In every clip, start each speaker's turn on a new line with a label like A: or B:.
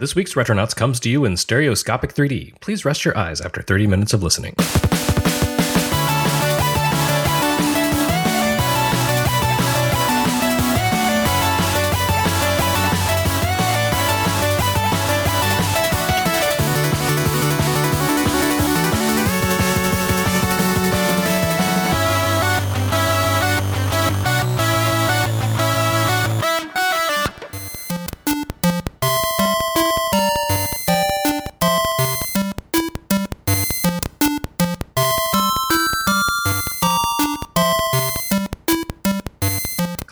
A: This week's Retronauts comes to you in stereoscopic 3D. Please rest your eyes after 30 minutes of listening.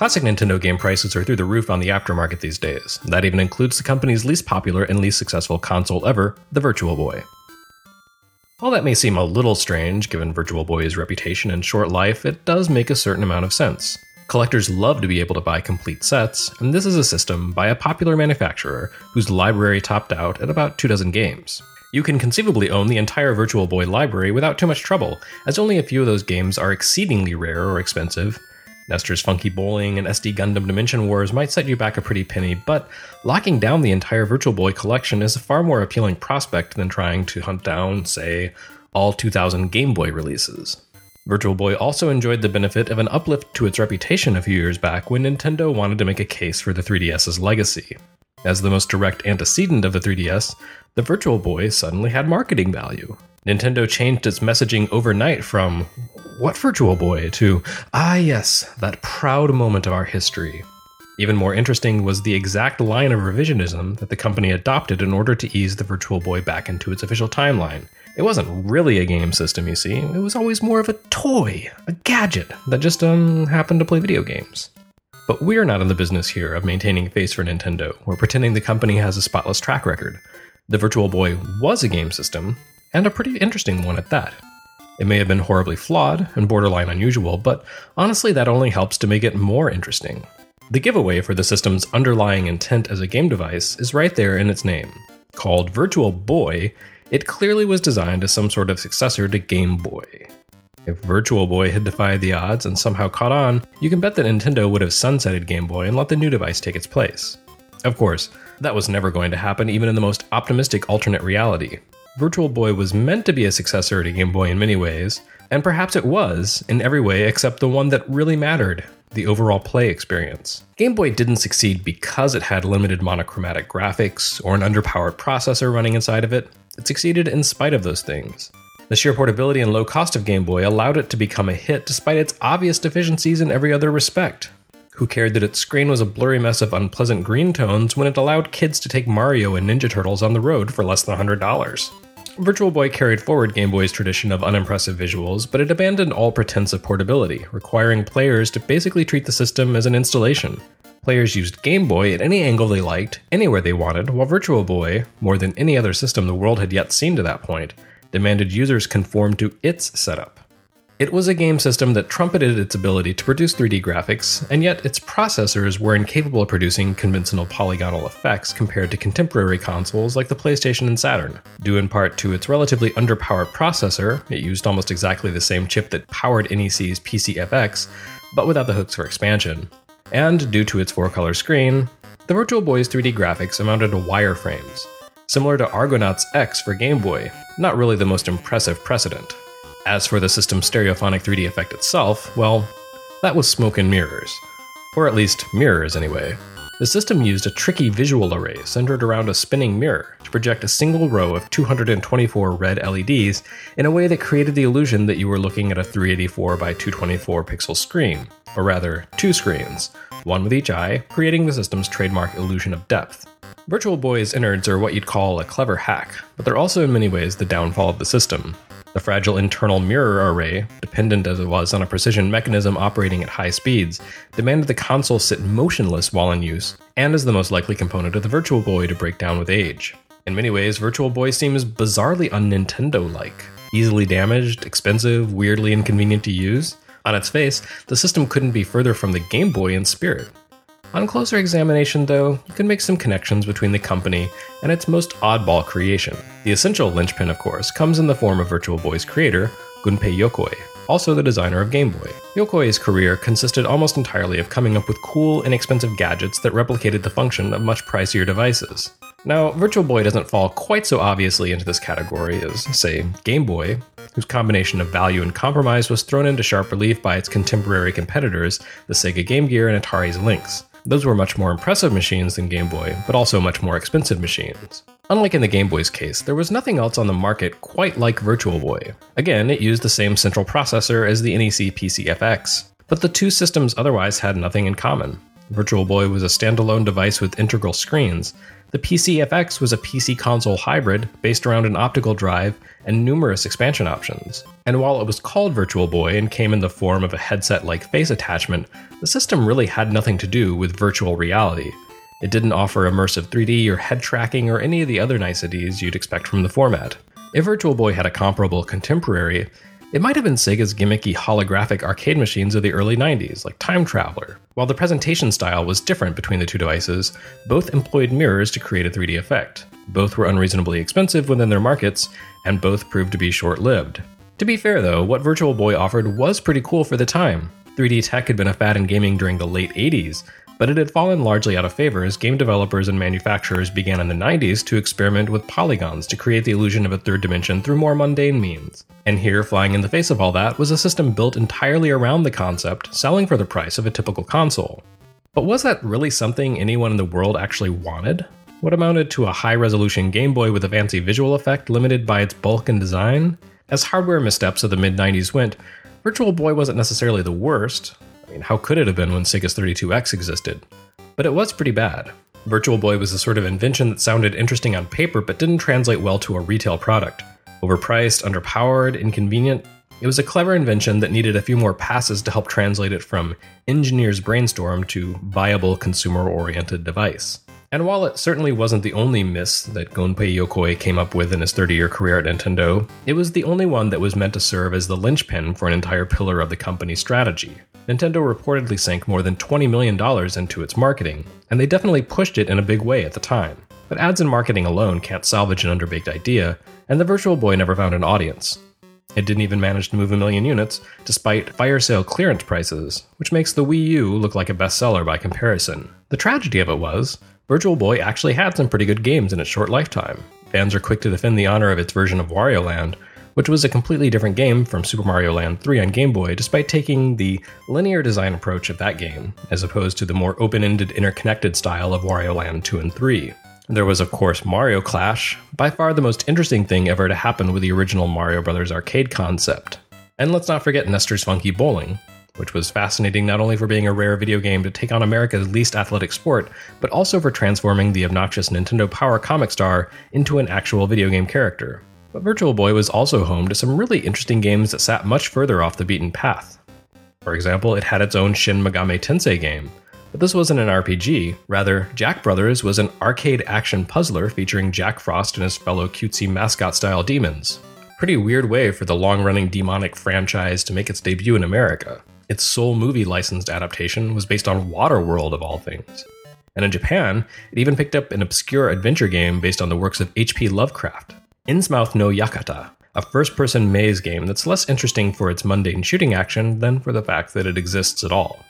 A: Classic Nintendo game prices are through the roof on the aftermarket these days. That even includes the company's least popular and least successful console ever, the Virtual Boy. While that may seem a little strange given Virtual Boy's reputation and short life, it does make a certain amount of sense. Collectors love to be able to buy complete sets, and this is a system by a popular manufacturer whose library topped out at about two dozen games. You can conceivably own the entire Virtual Boy library without too much trouble, as only a few of those games are exceedingly rare or expensive, Nestor's Funky Bowling and SD Gundam Dimension Wars might set you back a pretty penny, but locking down the entire Virtual Boy collection is a far more appealing prospect than trying to hunt down, say, all 2000 Game Boy releases. Virtual Boy also enjoyed the benefit of an uplift to its reputation a few years back when Nintendo wanted to make a case for the 3DS's legacy. As the most direct antecedent of the 3DS, the Virtual Boy suddenly had marketing value. Nintendo changed its messaging overnight from, What Virtual Boy? to, Ah, yes, that proud moment of our history. Even more interesting was the exact line of revisionism that the company adopted in order to ease the Virtual Boy back into its official timeline. It wasn't really a game system, you see, it was always more of a toy, a gadget that just um, happened to play video games. But we're not in the business here of maintaining face for Nintendo or pretending the company has a spotless track record. The Virtual Boy was a game system, and a pretty interesting one at that. It may have been horribly flawed and borderline unusual, but honestly, that only helps to make it more interesting. The giveaway for the system's underlying intent as a game device is right there in its name. Called Virtual Boy, it clearly was designed as some sort of successor to Game Boy. If Virtual Boy had defied the odds and somehow caught on, you can bet that Nintendo would have sunsetted Game Boy and let the new device take its place. Of course, that was never going to happen even in the most optimistic alternate reality. Virtual Boy was meant to be a successor to Game Boy in many ways, and perhaps it was in every way except the one that really mattered the overall play experience. Game Boy didn't succeed because it had limited monochromatic graphics or an underpowered processor running inside of it. It succeeded in spite of those things. The sheer portability and low cost of Game Boy allowed it to become a hit despite its obvious deficiencies in every other respect. Who cared that its screen was a blurry mess of unpleasant green tones when it allowed kids to take Mario and Ninja Turtles on the road for less than $100? Virtual Boy carried forward Game Boy's tradition of unimpressive visuals, but it abandoned all pretense of portability, requiring players to basically treat the system as an installation. Players used Game Boy at any angle they liked, anywhere they wanted, while Virtual Boy, more than any other system the world had yet seen to that point, demanded users conform to its setup. It was a game system that trumpeted its ability to produce 3D graphics, and yet its processors were incapable of producing conventional polygonal effects compared to contemporary consoles like the PlayStation and Saturn. Due in part to its relatively underpowered processor, it used almost exactly the same chip that powered NEC's PCFX, but without the hooks for expansion. And due to its four color screen, the Virtual Boy's 3D graphics amounted to wireframes, similar to Argonauts X for Game Boy, not really the most impressive precedent. As for the system's stereophonic 3D effect itself, well, that was smoke and mirrors. Or at least mirrors, anyway. The system used a tricky visual array centered around a spinning mirror to project a single row of 224 red LEDs in a way that created the illusion that you were looking at a 384 by 224 pixel screen, or rather, two screens, one with each eye, creating the system's trademark illusion of depth. Virtual Boy's innards are what you'd call a clever hack, but they're also in many ways the downfall of the system. The fragile internal mirror array, dependent as it was on a precision mechanism operating at high speeds, demanded the console sit motionless while in use, and is the most likely component of the Virtual Boy to break down with age. In many ways, Virtual Boy seems bizarrely un Nintendo like. Easily damaged, expensive, weirdly inconvenient to use. On its face, the system couldn't be further from the Game Boy in spirit. On closer examination, though, you can make some connections between the company and its most oddball creation. The essential linchpin, of course, comes in the form of Virtual Boy's creator, Gunpei Yokoi, also the designer of Game Boy. Yokoi's career consisted almost entirely of coming up with cool, inexpensive gadgets that replicated the function of much pricier devices. Now, Virtual Boy doesn't fall quite so obviously into this category as, say, Game Boy, whose combination of value and compromise was thrown into sharp relief by its contemporary competitors, the Sega Game Gear and Atari's Lynx. Those were much more impressive machines than Game Boy, but also much more expensive machines. Unlike in the Game Boy's case, there was nothing else on the market quite like Virtual Boy. Again, it used the same central processor as the NEC PCFX, but the two systems otherwise had nothing in common. Virtual Boy was a standalone device with integral screens. The PCFX was a PC console hybrid based around an optical drive and numerous expansion options. And while it was called Virtual Boy and came in the form of a headset like face attachment, the system really had nothing to do with virtual reality. It didn't offer immersive 3D or head tracking or any of the other niceties you'd expect from the format. If Virtual Boy had a comparable contemporary, it might have been Sega's gimmicky holographic arcade machines of the early 90s, like Time Traveler. While the presentation style was different between the two devices, both employed mirrors to create a 3D effect. Both were unreasonably expensive within their markets, and both proved to be short lived. To be fair though, what Virtual Boy offered was pretty cool for the time. 3D tech had been a fad in gaming during the late 80s, but it had fallen largely out of favor as game developers and manufacturers began in the 90s to experiment with polygons to create the illusion of a third dimension through more mundane means. And here, flying in the face of all that, was a system built entirely around the concept, selling for the price of a typical console. But was that really something anyone in the world actually wanted? What amounted to a high resolution Game Boy with a fancy visual effect limited by its bulk and design? As hardware missteps of the mid 90s went, Virtual Boy wasn't necessarily the worst, I mean, how could it have been when Sega's 32X existed? But it was pretty bad. Virtual Boy was the sort of invention that sounded interesting on paper but didn't translate well to a retail product. Overpriced, underpowered, inconvenient, it was a clever invention that needed a few more passes to help translate it from engineer's brainstorm to viable consumer oriented device. And while it certainly wasn't the only miss that Gunpei Yokoi came up with in his 30 year career at Nintendo, it was the only one that was meant to serve as the linchpin for an entire pillar of the company's strategy. Nintendo reportedly sank more than $20 million into its marketing, and they definitely pushed it in a big way at the time. But ads and marketing alone can't salvage an underbaked idea, and the Virtual Boy never found an audience. It didn't even manage to move a million units, despite fire sale clearance prices, which makes the Wii U look like a bestseller by comparison. The tragedy of it was, Virtual Boy actually had some pretty good games in its short lifetime. Fans are quick to defend the honor of its version of Wario Land, which was a completely different game from Super Mario Land 3 on Game Boy, despite taking the linear design approach of that game, as opposed to the more open ended, interconnected style of Wario Land 2 and 3. There was, of course, Mario Clash, by far the most interesting thing ever to happen with the original Mario Bros. arcade concept. And let's not forget Nestor's Funky Bowling, which was fascinating not only for being a rare video game to take on America's least athletic sport, but also for transforming the obnoxious Nintendo Power comic star into an actual video game character. But Virtual Boy was also home to some really interesting games that sat much further off the beaten path. For example, it had its own Shin Megami Tensei game, but this wasn't an RPG. Rather, Jack Brothers was an arcade action puzzler featuring Jack Frost and his fellow cutesy mascot style demons. Pretty weird way for the long running demonic franchise to make its debut in America. Its sole movie licensed adaptation was based on Waterworld of all things. And in Japan, it even picked up an obscure adventure game based on the works of H.P. Lovecraft, Innsmouth no Yakata, a first person maze game that's less interesting for its mundane shooting action than for the fact that it exists at all.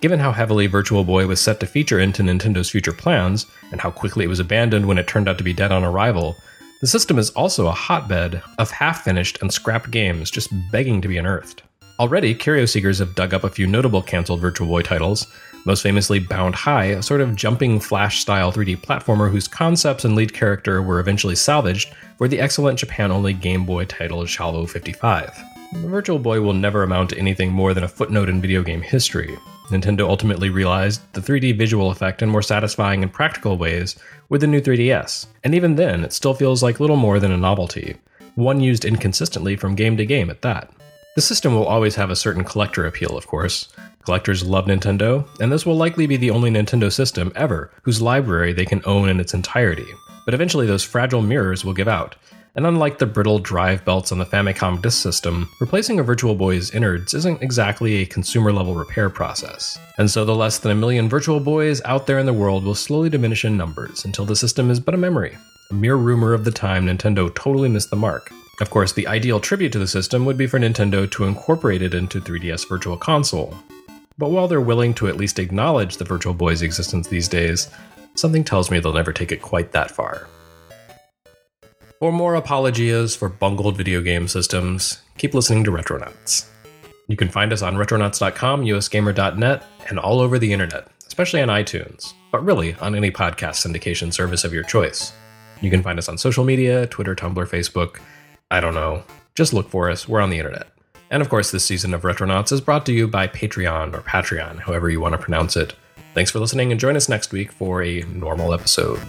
A: Given how heavily Virtual Boy was set to feature into Nintendo's future plans, and how quickly it was abandoned when it turned out to be dead on arrival, the system is also a hotbed of half finished and scrapped games just begging to be unearthed. Already, Curio Seekers have dug up a few notable cancelled Virtual Boy titles, most famously Bound High, a sort of jumping flash style 3D platformer whose concepts and lead character were eventually salvaged for the excellent Japan only Game Boy title Chalvo 55. The Virtual Boy will never amount to anything more than a footnote in video game history. Nintendo ultimately realized the 3D visual effect in more satisfying and practical ways with the new 3DS, and even then, it still feels like little more than a novelty, one used inconsistently from game to game at that. The system will always have a certain collector appeal, of course. Collectors love Nintendo, and this will likely be the only Nintendo system ever whose library they can own in its entirety. But eventually, those fragile mirrors will give out, and unlike the brittle drive belts on the Famicom disk system, replacing a Virtual Boy's innards isn't exactly a consumer level repair process. And so the less than a million Virtual Boys out there in the world will slowly diminish in numbers until the system is but a memory, a mere rumor of the time Nintendo totally missed the mark. Of course, the ideal tribute to the system would be for Nintendo to incorporate it into 3DS Virtual Console. But while they're willing to at least acknowledge the Virtual Boy's existence these days, something tells me they'll never take it quite that far. For more apologias for bungled video game systems, keep listening to Retronauts. You can find us on retronauts.com, usgamer.net, and all over the internet, especially on iTunes, but really on any podcast syndication service of your choice. You can find us on social media Twitter, Tumblr, Facebook. I don't know. Just look for us. We're on the internet. And of course, this season of Retronauts is brought to you by Patreon or Patreon, however you want to pronounce it. Thanks for listening and join us next week for a normal episode.